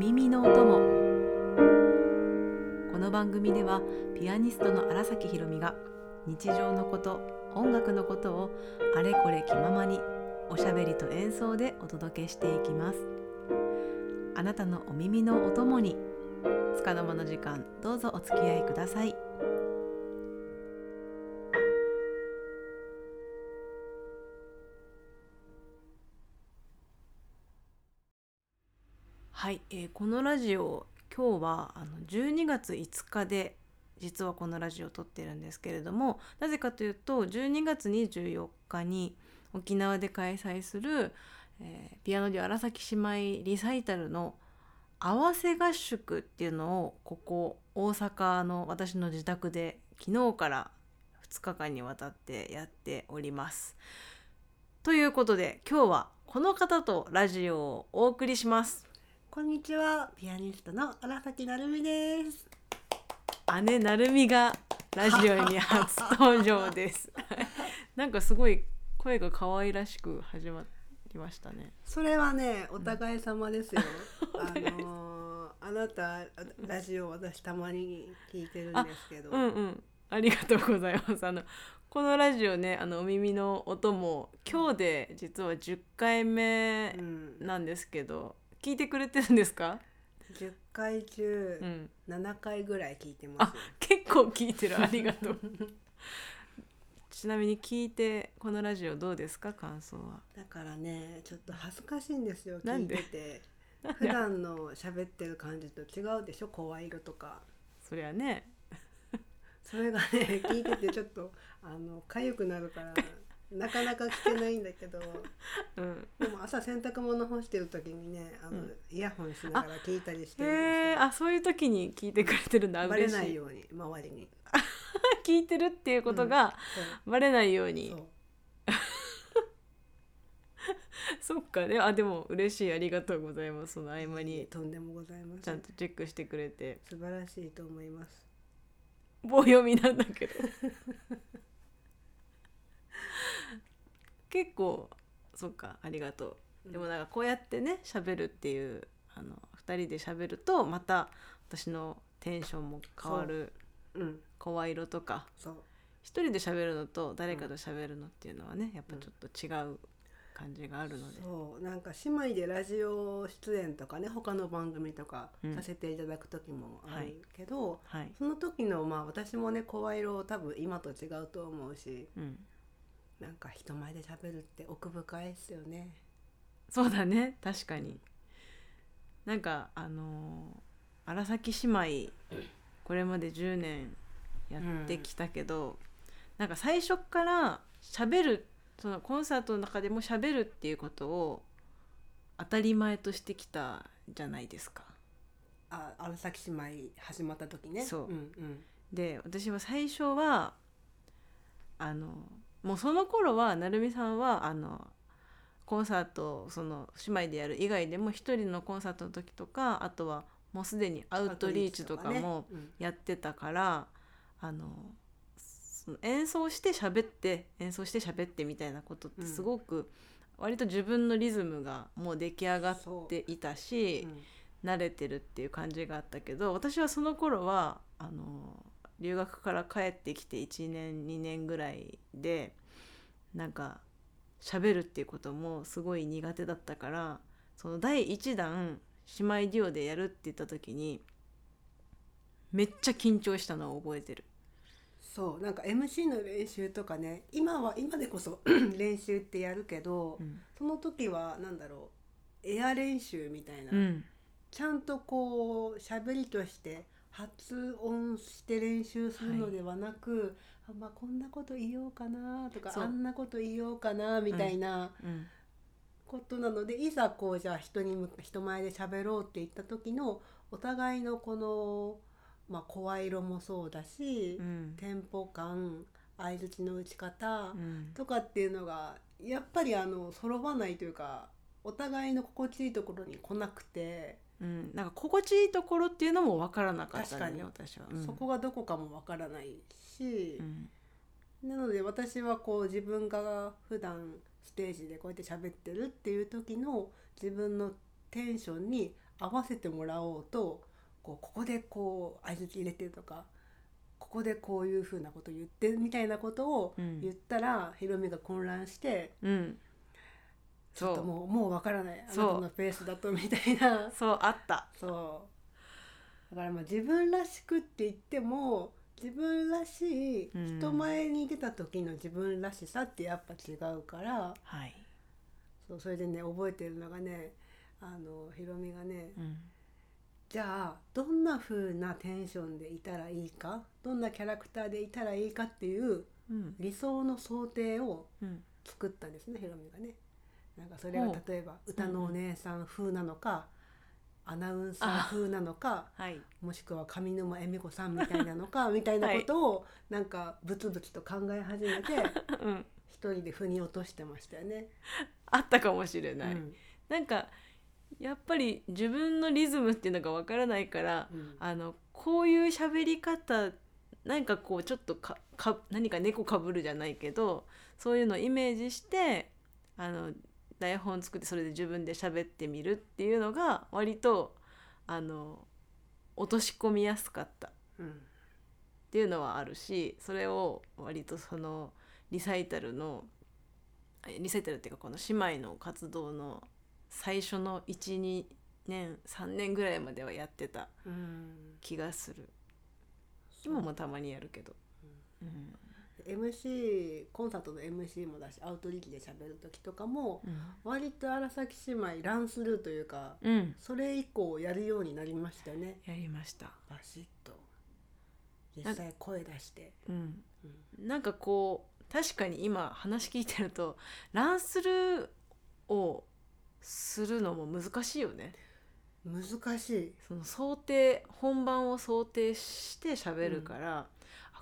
耳のお供この番組ではピアニストの荒崎ひろみが日常のこと音楽のことをあれこれ気ままにおしゃべりと演奏でお届けしていきます。あなたのお耳のお供に束の間の時間どうぞお付き合いください。はい、えーこのラジオ今日はあの12月5日で実はこのラジオを撮ってるんですけれどもなぜかというと12月24日に沖縄で開催する、えーピアノデュ荒崎姉妹リサイタルの合わせ合宿っていうのをここ大阪の私の自宅で昨日から2日間にわたってやっております。ということで今日はこの方とラジオをお送りします。こんにちは、ピアニストの荒崎なるみです。姉なるみがラジオに初登場です。なんかすごい声が可愛らしく始まりましたね。それはね、お互い様ですよ。あのー あなたラジオ私たまに聞いてるんですけど、うんうん。ありがとうございます。あのこのラジオね、あのお耳の音も今日で実は10回目うん、なんですけど、聞いてくれてるんですか？10回中うん。7回ぐらい聞いてますあ、結構聞いてる。ありがとう。ちなみに聞いてこのラジオどうですか？感想は？だからね、ちょっと恥ずかしいんですよ。聞いなんで？てて。普段の喋ってる感じと違うでしょ？声色とかそりゃね。それがね聞いててちょっとあの痒くなるから なかなか聞けないんだけど。うん。でも朝洗濯物干してる時にねあの、うん。イヤホンしながら聞いたりしてるんですあそういう時に聞いてくれてるんだ。よバレないように周りに。聞いてるっていうことがバレないように、そう。そっか。ねあでも嬉しい。ありがとうございます。その合間に。とんでもございまちゃんとチェックしてくれて。素晴らしいと思います。棒読みなんだけど結構そっかありがとう。でもなんかこうやってね喋るっていうあの2人で喋るとまた私のテンションも変わるう。ん。声色とかそう。一人で喋るのと誰かと喋るのっていうのはねやっぱちょっと違う感じがあるので、そう。なんか姉妹でラジオ出演とかね他の番組とかうん。させていただく時もあはいるけど、はい、その時のまあ私もね声色多分今と違うと思うしうん、なんか人前で喋るって奥深いですよね。そうだね確かに。なんかあのー荒崎姉妹これまで10年やってきたけど、なんか最初から喋るそのコンサートの中でも喋るっていうことを当たり前としてきたじゃないですか。あ荒崎姉妹始まった時ね。そう。うんうん。で私は最初はあのもうその頃は成美さんはあのコンサートその姉妹でやる以外でも一人のコンサートの時とかあとはもうすでにアウトリーチとかもやってたから、あのその演奏して喋って演奏して喋ってみたいなことってすごく、割と自分のリズムがもう出来上がっていたし。うん。慣れてるっていう感じがあったけど私はその頃はあの留学から帰ってきて1年2年ぐらいでなんか喋るっていうこともすごい苦手だったからその第1弾姉妹デュオでやるって言った時にめっちゃ緊張したのを覚えてる。そうなんか MC の練習とかね今は今でこそ 練習ってやるけど、うん。その時はなんだろうエア練習みたいな、うん。ちゃんとこう喋りとして発音して練習するのではなく、あまあこんなこと言おうかなとかあんなこと言おうかなみたいなうん。ことなので、いざこうじゃあ人に向人前で喋ろうって言った時のお互いのこの、まあ、声色もそうだし、うん。テンポ感相づちの打ち方うん。とかっていうのがやっぱりあの揃わないというかお互いの心地いいところに来なくて、うん、なんか心地いいところっていうのも分からなかった確かに。私は。うん。そこがどこかもわからないしう、んなので私はこう自分が普段ステージでこうやって喋ってるっていう時の自分のテンションに合わせてもらおうとこうここでこう相づち入れてとかここでこういうふうなこと言ってみたいなことをうん。言ったら、ひろみが混乱してうんちょっともうもうわからない。あなたのペースだとみたいな。そうあった。そう。だからまあ自分らしくって言っても自分らしいうん。人前に出た時の自分らしさってやっぱ違うから、はい、そうそれでね覚えてるのがねあのひろみがねうん。じゃあどんな風なテンションでいたらいいか？どんなキャラクターでいたらいいかっていううん。理想の想定をうん。作ったんですねひろみがね。なんかそれがほう。例えば歌のお姉さん風なのか、アナウンサー風なのかはい。もしくは上沼恵美子さんみたいなのか みたいなことをなんかブツブツと考え始めて うん。一人で腑に落としてましたよね。あったかもしれない、うん。なんかやっぱり自分のリズムっていうのがわからないからうん。あのこういう喋り方なんかこうちょっとかか何か猫かぶるじゃないけどそういうのをイメージしてあの台本作ってそれで自分で喋ってみるっていうのが割とあの落とし込みやすかった。っうんていうのはあるしそれを割とそのリサイタルのえリサイタルっていうかこの姉妹の活動の最初の12年3年ぐらいまではやってたうん。気がする。今もたまにやるけど、うん MC コンサートの MC もだしアウトリーチで喋る時とかも割と荒崎姉妹ランスルーというかうん、それ以降やるようになりましたよね。やりました、バシッと。実際声出して、うん、うん。なんかこう確かに今話聞いてるとランスルーをするのも難しいよね。難しい。その想定本番を想定して喋るから、あ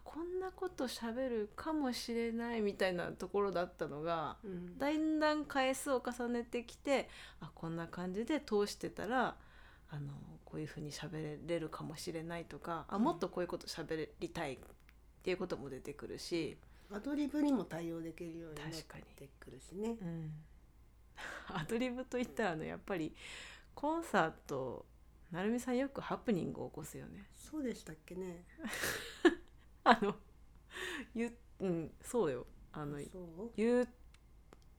こんなこと喋るかもしれないみたいなところだったのがうん。だんだん回数を重ねてきてあこんな感じで通してたらあのこういうふうに喋れるかもしれないとかあうん。もっとこういうこと喋りたいっていうことも出てくるし、アドリブにも対応できるようになってくるしね。うん、アドリブといったらあのやっぱりコンサート成美さんよくハプニングを起こすよね。そうでしたっけね あの言ううんそうよ。あの言う？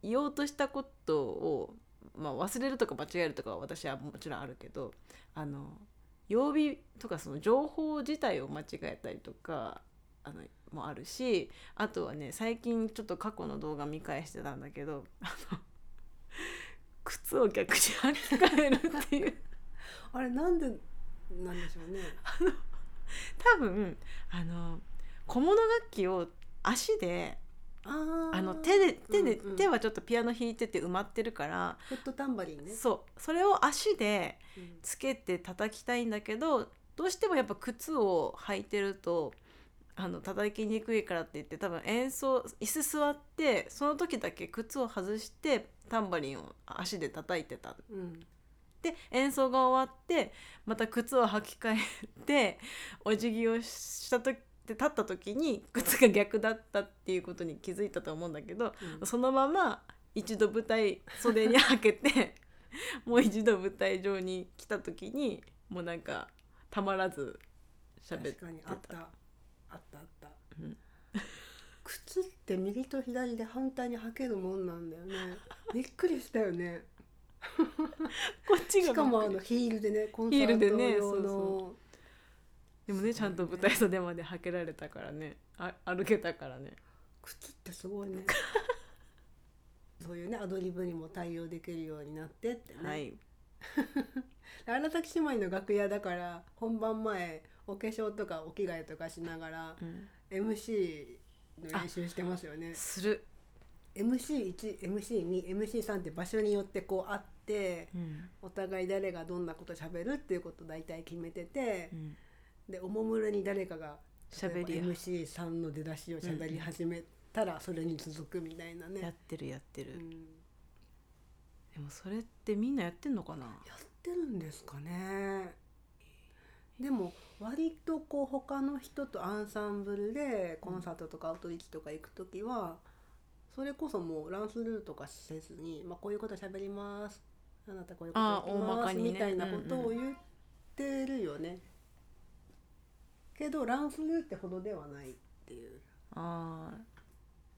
言おうとしたことを、まあ、忘れるとか間違えるとかは私はもちろんあるけどあの曜日とかその情報自体を間違えたりとかあのもあるしあとはね最近ちょっと過去の動画見返してたんだけどあの靴を逆に履き替えるっていう。あれなんでなんでしょうね。多分あの小物楽器を足であの手で手で、うんうん。手はちょっとピアノ弾いてて埋まってるから、フットタンバリンね。そう。それを足でうん。つけて叩きたいんだけどどうしてもやっぱ靴を履いてるとあの叩きにくいからって言って多分演奏椅子座ってその時だけ靴を外してタンバリンを足で叩いてた。うん。で演奏が終わってまた靴を履き替えてお辞儀をした時で立った時に靴が逆だったっていうことに気づいたと思うんだけどうん。そのまま一度舞台袖にはけて もう一度舞台上に来た時にもうなんかたまらず喋って確かにあった。あったあった、うん。靴って右と左で反対に履けるもんなんだよね。びっくりしたよね。こっちがしかもあのヒールでねコンサヒールでねート用そう。のでもねちゃんと舞台袖まで履けられたからね。あ歩けたからね。靴ってすごいね。そういうねアドリブにも対応できるようになってってね、はい。荒崎姉妹の楽屋だから本番前お化粧とかお着替えとかしながらうん。MC の練習してますよね。する。MC1MC2MC3 って場所によってこうあってうん。お互い誰がどんなこと喋るっていうことを大体決めててう、んでおもむろに誰かが喋り例えば MC3 の出だしを喋り始めたらそれに続くみたいなね、やってるやってる、うん。でもそれってみんなやってんのかな？やってるんですかね。でも割とこう他の人とアンサンブルでコンサートとかアウトリーチとか行く時はそれこそもうランスルーとかせずに、まあ、こういうこと喋ります。あなたこういうことやっまますかにね。みたいなことを言ってるよね、けどランスルーってほどではないっていう、あー。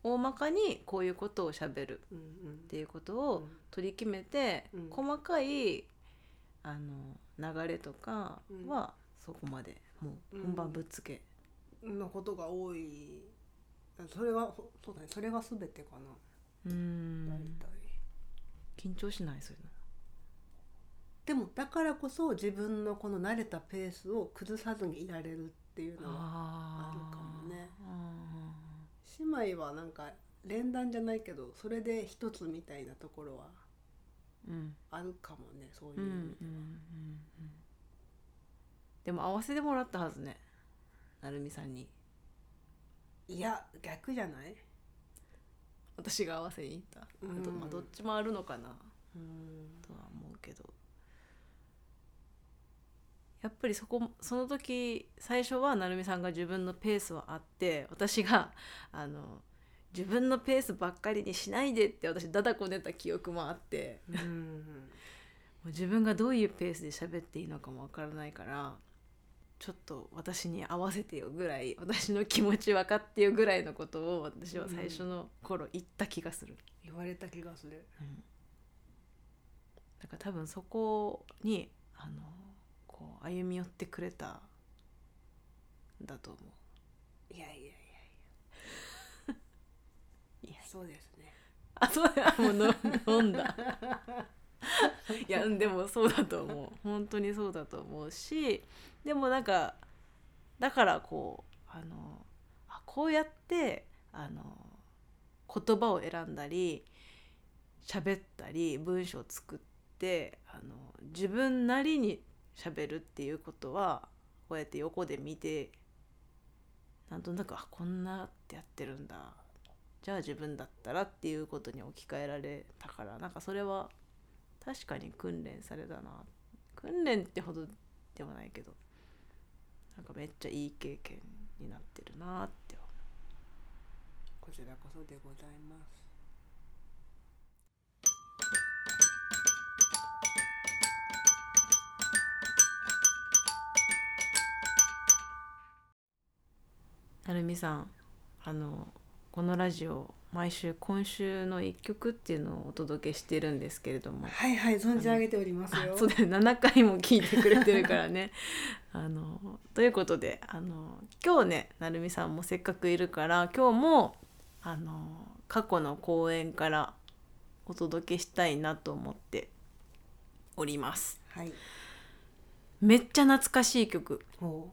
大まかにこういうことをしゃべるうん。っていうことうんを取り決めて、うん細かいあの流れとかはそこまでもう本番ぶっつけ、うん、のことが多い。それはほそうだね。それが全てかな、うーん。緊張しない？そういうのでもだからこそ自分のこの慣れたペースを崩さずにいられるっていうのはああるかもね。あ姉妹はなんか連弾じゃないけどそれで一つみたいなところはあるかもねそういううんうんうん意味では、うん。でも合わせてもらったはずねなるみさんに。いや逆じゃない？私が合わせに行った、うん。まあどっちもあるのかな。うん。とは思うけどやっぱりそこその時最初は成美さんが自分のペースはあって私があの自分のペースばっかりにしないでって私だだこねた記憶もあって。うんもう自分がどういうペースで喋っていいのかもわからないからちょっと私に合わせてよぐらい私の気持ち分かってよぐらいのことを私は最初の頃言った気がする。言われた気がする。うん。だから多分そこにあの歩み寄ってくれたんだと思う。いやいやいやいいやや そうですねあそうだもう飲んだ。いやでもそうだと思う本当にそうだと思うしでもなんかだからこうあのあこうやってあの言葉を選んだり喋ったり文章を作ってあの自分なりに喋るっていうことはこうやって横で見てなんとなくあこんなってやってるんだ。じゃあ自分だったらっていうことに置き換えられたからなんかそれは確かに訓練されたな。訓練ってほどでもないけどなんかめっちゃいい経験になってるなって思う。こちらこそでございます。なるみさんあのこのラジオ毎週今週の一曲っていうのをお届けしてるんですけれども。はいはい存じ上げておりますよ。あそうだよ7回も聞いてくれてるからね。あのということであの今日ねなるみさんもせっかくいるから今日もあの過去の公演からお届けしたいなと思っております。はい。めっちゃ懐かしい曲。ほ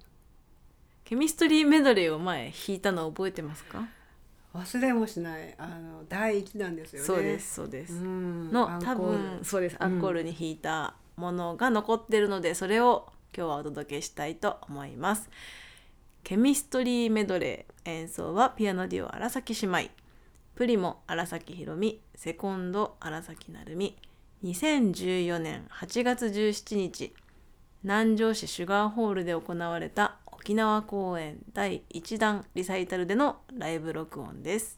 ケミストリーメドレーを前弾いたの覚えてますか、う忘れもしないあの第一弾ですよね。そうですそうです。うん。の多分そうです。うん。アンコールに弾いたものが残ってるので、それを今日はお届けしたいと思います。ケミストリーメドレー演奏はピアノデュオ荒崎姉妹。プリモ荒崎ひろみセコンド荒崎なるみ2014年8月17日。南城市シュガーホールで行われた沖縄公演第1弾リサイタルでのライブ録音です。「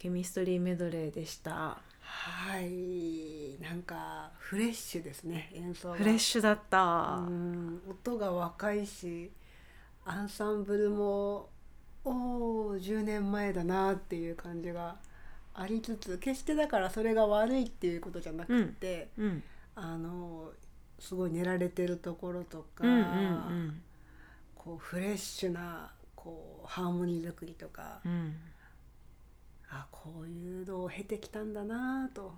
ケミストリーメドレーでした。はい。なんかフレッシュですね演奏が。フレッシュだった。うん音が若いしアンサンブルもおお10年前だなっていう感じがありつつ決してだからそれが悪いっていうことじゃなくて、うんあのすごい練られてるところとか、うんうんこうフレッシュなこうハーモニー作りとか、うんうんあこういうのを経てきたんだなと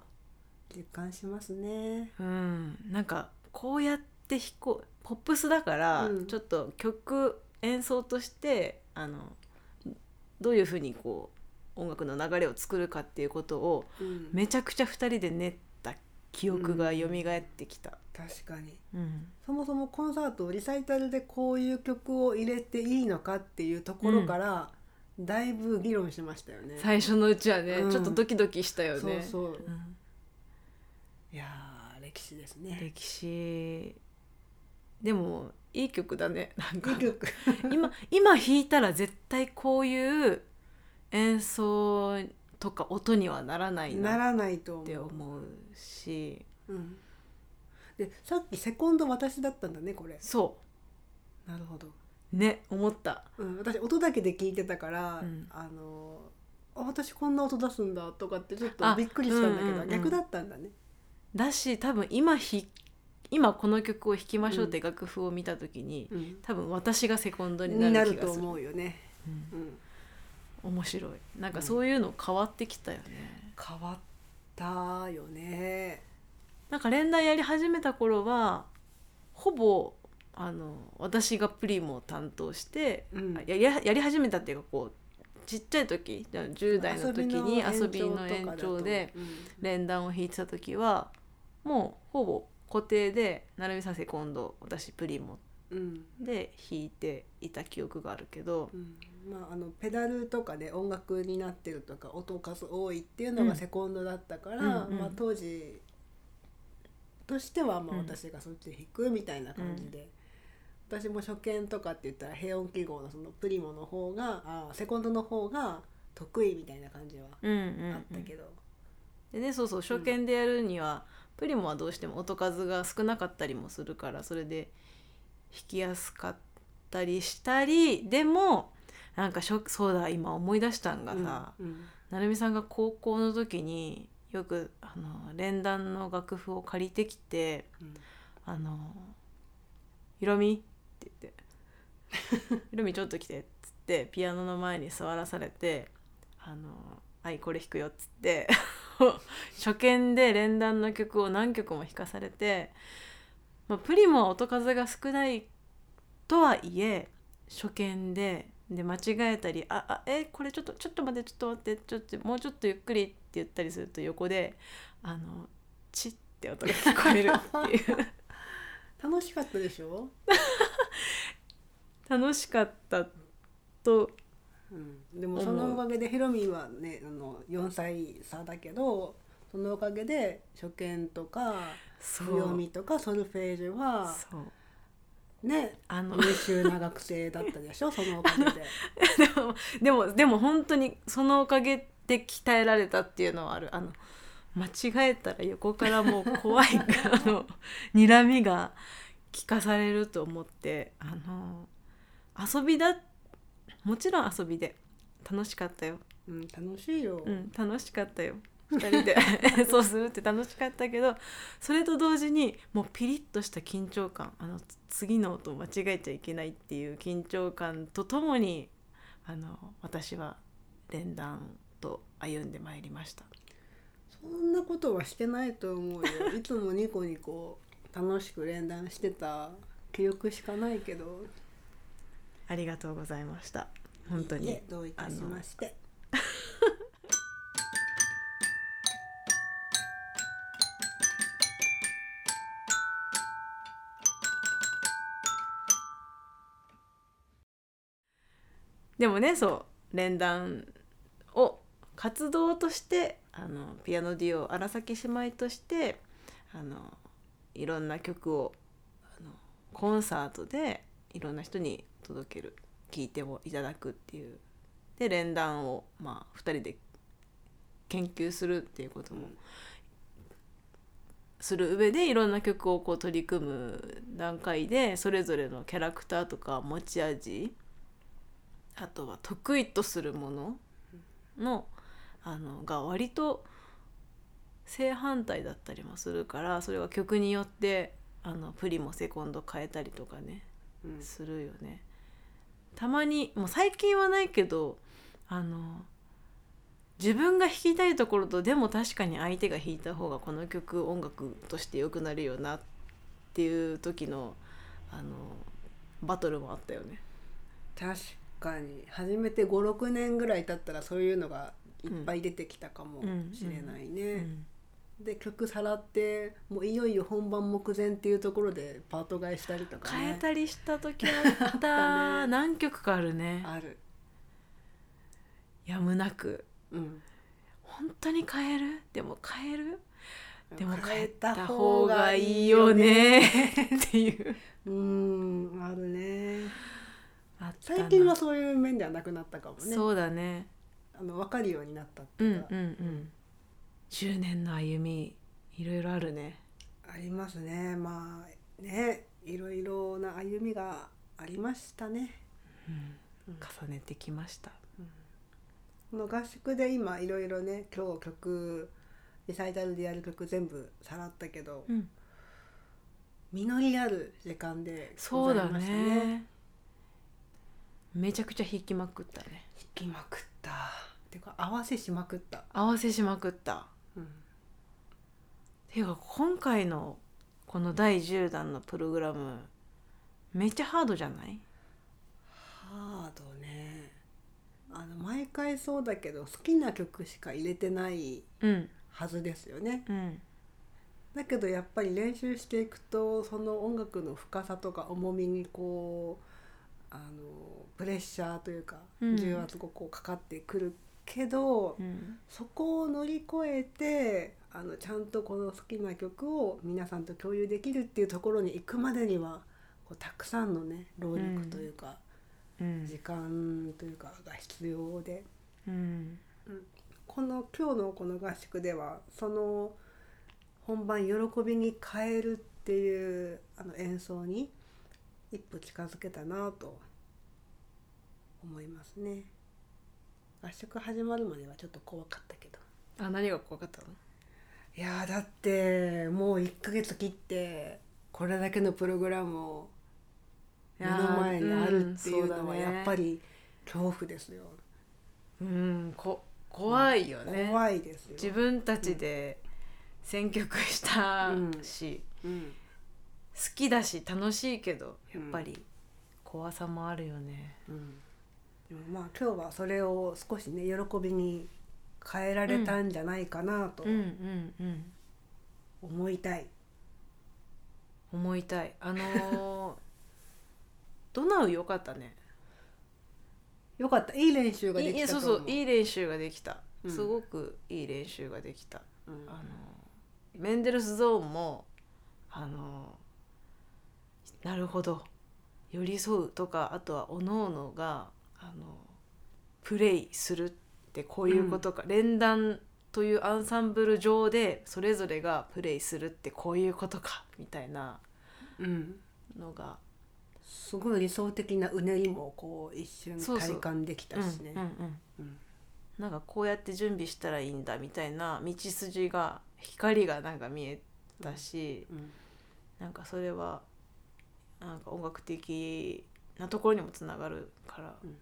実感しますね。うん、なんかこうやって弾こうポップスだから、うん。ちょっと曲演奏としてあのどういうふうにこう音楽の流れを作るかっていうことをうん。めちゃくちゃ2人で練った記憶が蘇ってきた。確かに。うん。そもそもコンサートリサイタルでこういう曲を入れていいのかっていうところから、だいぶ議論しましたよね。最初のうちはね、うんちょっとドキドキしたよね。そうそううんいやー歴史ですね。歴史でもいい曲だねなんか曲 今今弾いたら絶対こういう演奏とか音にはならないなっならないと思てう。思うしうん、でさっきセコンド私だったんだねこれ。そなるほど。うね思った。うん、私音だけで聞いてたから、うん。あのあ私こんな音出すんだとかってちょっあとびっくりしたんだけど、うんうんうん逆だったんだね。だし多分今ひ今この曲を弾きましょうって楽譜を見た時に、うん。多分私がセコンドににななるとる気がする。思うよね。うん。うん、面白い。なんかそういうの変わってきたよね、変わったよね。なんか連弾やり始めた頃はほぼあの私がプリモを担当して、うん。あやりやり始めたっていうかこうちっちゃい時じゃあ10代の時に遊びの延長で連弾を弾いてた時はもうほぼ固定で成美さんセコンド私プリモうん。で弾いていた記憶があるけどう、ん。まあ、あのペダルとかで音楽になってるとか音数多いっていうのうん。がセコンドだったから、うんうんまあ、当時としてはまあうん。私がそっちで弾くみたいな感じで、私も初見とかって言ったら平音記号のそのプリモの方があセコンドの方が得意みたいな感じはうんうんあったけど、でねそうそう初見でやるには、プリモはどうしても音数が少なかったりもするからそれで弾きやすかったりしたりでもなんかしょそうだ今思い出したんがさ、うんなるみさんが高校の時によくあの連弾の楽譜を借りてきてうん「あのひろみ」って言って「ひろみちょっと来て」っつってピアノの前に座らされて「あのはいこれ弾くよ」っつって 初見で連弾の曲を何曲も弾かされて、まあ、プリモは音数が少ないとはいえ初見でで間違えたり「ああえこれちょっとちょっと待ってちょっと待ってちょっともうちょっとゆっくり」って言ったりすると横で「あのチッ」って音が聞こえるっていう。楽しかったでしょ、楽しかったとうん、でもそのおかげでヒロミはねあの4歳差だけどそのおかげで初見とかそう。譜読みとかソルフェージュはそう。ねあの優秀な学生だったでしょ？そのおかげで。でもでもでも本当にそのおかげで鍛えられたっていうのはある。あの間違えたら横からもう怖いあの 睨みが聞かされると思ってあの遊びだもちろん遊びで楽しかったよ、うん、楽しいよ。うん、楽しかったよ2人で 演奏するって楽しかったけどそれと同時にもうピリッとした緊張感あのつ次の音を間違えちゃいけないっていう緊張感とともにあの私は連弾と歩んでまいりました。そんなことはしてないと思うよ。いつもニコニコ楽しく連弾してた記憶しかないけど。ありがとうございました本当にいえどういたしまして。でもねそう連弾を活動としてあのピアノデュオ荒崎姉妹としてあのいろんな曲をあのコンサートでいろんな人に届ける聴いてもいただくっていう。で連弾をまあ2人で研究するっていうこともする上でいろんな曲をこう取り組む段階でそれぞれのキャラクターとか持ち味あとは得意とするもののあのが割と正反対だったりもするからそれは曲によってあのプリもセコンド変えたりとかね。するよね。たまにもう最近はないけどあの自分が弾きたいところとでも確かに相手が弾いた方がこの曲音楽として良くなるよなっていう時のあのバトルもあったよね。確かに初めて56年ぐらい経ったらそういうのがいっぱい出てきたかもしれないね。うんで曲さらってもういよいよ本番目前っていうところでパート替えしたりとかね。変えたりした時も あったたね。何曲かあるね。ある、やむなく。うん、本当に変える？でも変える？でも変変ええたた方方ががいいよよね。ねっていう。うんあるね。あったな。最近はそういう面ではなくなったかもね。そうだね。あの分かるようになったってうんいうか、うんうん10年の歩みいろいろあるね。ありますね。まあねいろいろな歩みがありましたね。うん。重ねてきました。この合宿で今いろいろね今日曲リサイタルでやる曲全部さらったけど、うん。実りある時間でそうだございましたね。めちゃくちゃ弾きまくったね。弾きまくった。ていうか合わせしまくった、合わせしまくった。うんていうか今回のこの第10弾のプログラムめっちゃハードじゃない？ハードね。あの毎回そうだけど好きな曲しか入れてないうん。はずですよね。うん。だけどやっぱり練習していくとその音楽の深さとか重みにこうあのプレッシャーというかうん。重圧がこうかかってくるけど、うん。そこを乗り越えてあのちゃんとこの好きな曲を皆さんと共有できるっていうところに行くまでにはこうたくさんのね労力というか、うん。時間というかが必要でうん。この今日のこの合宿ではその本番喜びに変えるっていうあの演奏に一歩近づけたなと思いますね。合宿始まるまではちょっと怖かったけど。あ何が怖かったの？いやーだってもう1ヶ月切ってこれだけのプログラムを目の前にあるっていうのはやっぱり恐怖ですよ。うんこ怖いよね、怖いですよ。自分たちで選曲したうん。し、うん。好きだし楽しいけどやっぱり怖さもあるよね。うん、でもまあ今日はそれを少しね喜びに変えられたんじゃないかなとうんうんうん。思いたい。思いたいあのードナウ良かったね？よかった。いい練習ができたと思う。そうそう。いい練習ができた、うん。すごくいい練習ができた。うん。あのメンデルスゾーンもあのなるほど。寄り添うとかあとはおのおのがあのプレイするってこういうことか、連弾というアンサンブル上でそれぞれがプレイするってこういうことかみたいなうん。のが。すごい理想的なうねりもこう一瞬体感できたしね。うん。うん。うん。なんかこうやって準備したらいいんだみたいな道筋が光がなんか見えたし、うん。なんかそれはなんか音楽的なところにもつながるから、うん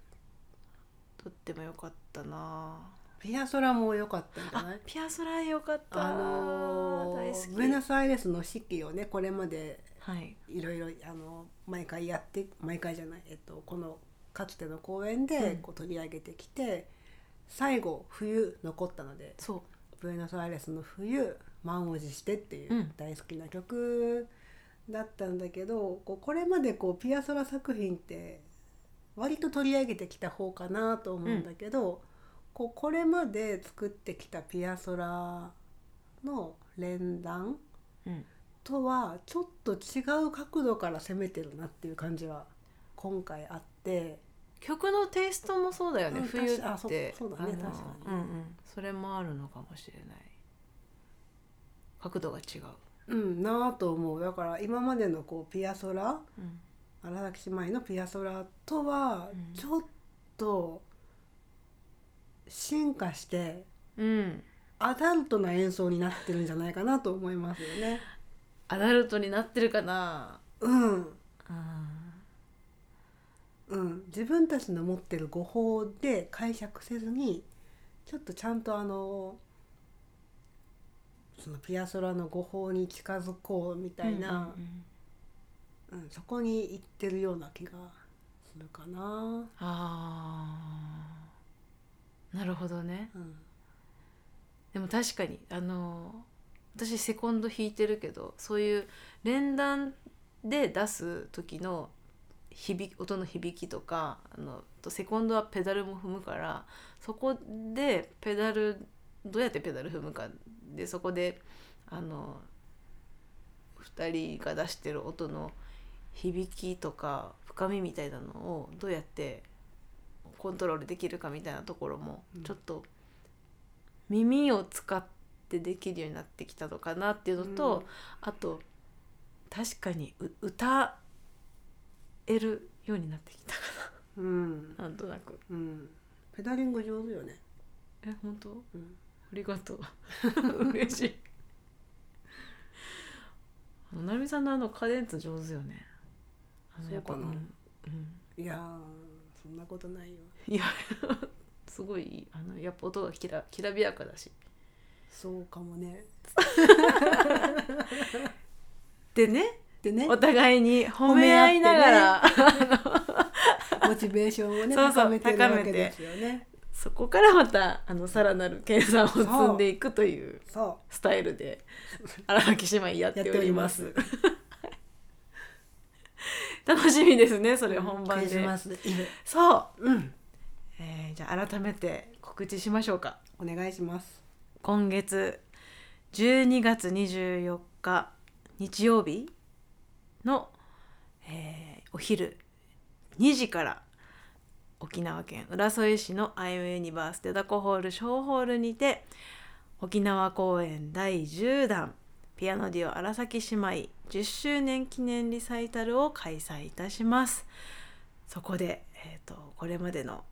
とっても良かったな。ピアソラも良かったんじゃあない？ピアソラ良かった、あのーブエノスアイレスの指揮をねこれまではい。いろいろあの毎回やって毎回じゃない、えっと、このかつての公演でうん。こう取り上げてきて、最後冬残ったのでそブエノスアイレスの冬満を持してっていううん。大好きな曲だったんだけど、こうこれまでこうピアソラ作品って割と取り上げてきた方かなと思うんだけど、こうこれまで作ってきたピアソラの連弾う、うん、とはちょっと違う角度から攻めてるなっていう感じは今回あって。曲のテイストもそうだよね、うん冬って。そうだね確かに。うんうん。それもあるのかもしれない。角度が違う、うんなあと思う。だから今までのこうピアソラうん荒崎姉妹のピアソラとはうん。ちょっと進化してうん、アダルトな演奏になってるんじゃないかなと思いますよね。アダルトになってるかな。うん、うんうん、自分たちの持ってる語法で解釈せずにちょっとちゃんとあのそのピアソラの語法に近づこうみたいな、うんうんうんそこに行ってるような気がするかな。あー。なるほどね。うん。でも確かにあの私セコンド弾いてるけどそういう連弾で出す時の響き音の響きとかあのとセコンドはペダルも踏むからそこでペダルどうやってペダル踏むかでそこであの2人が出してる音の響きとか深みみたいなのをどうやってコントロールできるかみたいなところもうん。ちょっと耳を使ってできるようになってきたのかなっていうのと、うん。あと確かにう歌えるようになってきたかうん。ななんとなく。うん、ペダリング上手よね。え本当？うん。ありがとう。嬉しい。あの成美さんのあのカデンツ上手よねそうかなうんうん。いやーそんなことないよ。いや すごいあのやっぱ音がきらきらびやかだし。そうかもね。でねでね。お互いに褒め合いながら、モチベーションをね高めてるわけですよね。そこからまたあのさらなる計算を積んでいくというそスタイルで荒垣姉妹やっております 楽しみですねそれう。本番で、クリスマスイブ。そう、うん、えーじゃあ改めて告知しましょうかお願いします。今月12月24日日曜日の、えーお昼2時から沖縄県浦添市のアイムユニバースデダコホール小ホールにて沖縄公演第10弾ピアノデュオ荒崎姉妹10周年記念リサイタルを開催いたします。そこで、えー、とこれまでの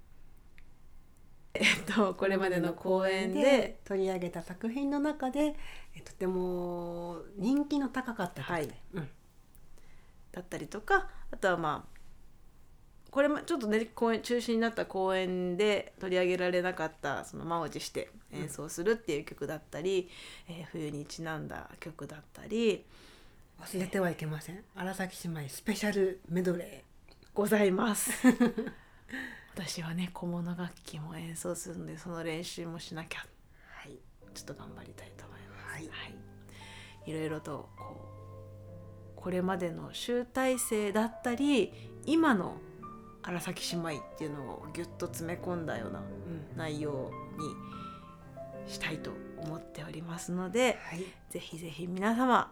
えっとこれまでの公演で取り上げた作品の中でえとても人気の高かったはい。うん、だったりとかあとはまあこれもちょっとね公演中止になった公演で取り上げられなかったその満を持して演奏するっていう曲だったり、えー冬にちなんだ曲だったり忘れてはいけません。荒崎姉妹スペシャルメドレございます。私はね小物楽器も演奏するのでその練習もしなきゃ。ーはい。ちょっと頑張りたいと思います。はい。い、ろいろとこうこれまでの集大成だったり今の荒崎姉妹っていうのをギュッと詰め込んだようなうん内容にしたいと思っておりますのではいぜひぜひ皆様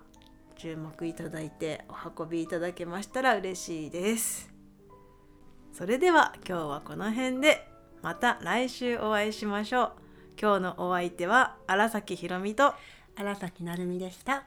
注目いただいてお運びいただけましたら嬉しいです。それでは今日はこの辺でまた来週お会いしましょう。今日のお相手は荒崎ひろみと荒崎成美でした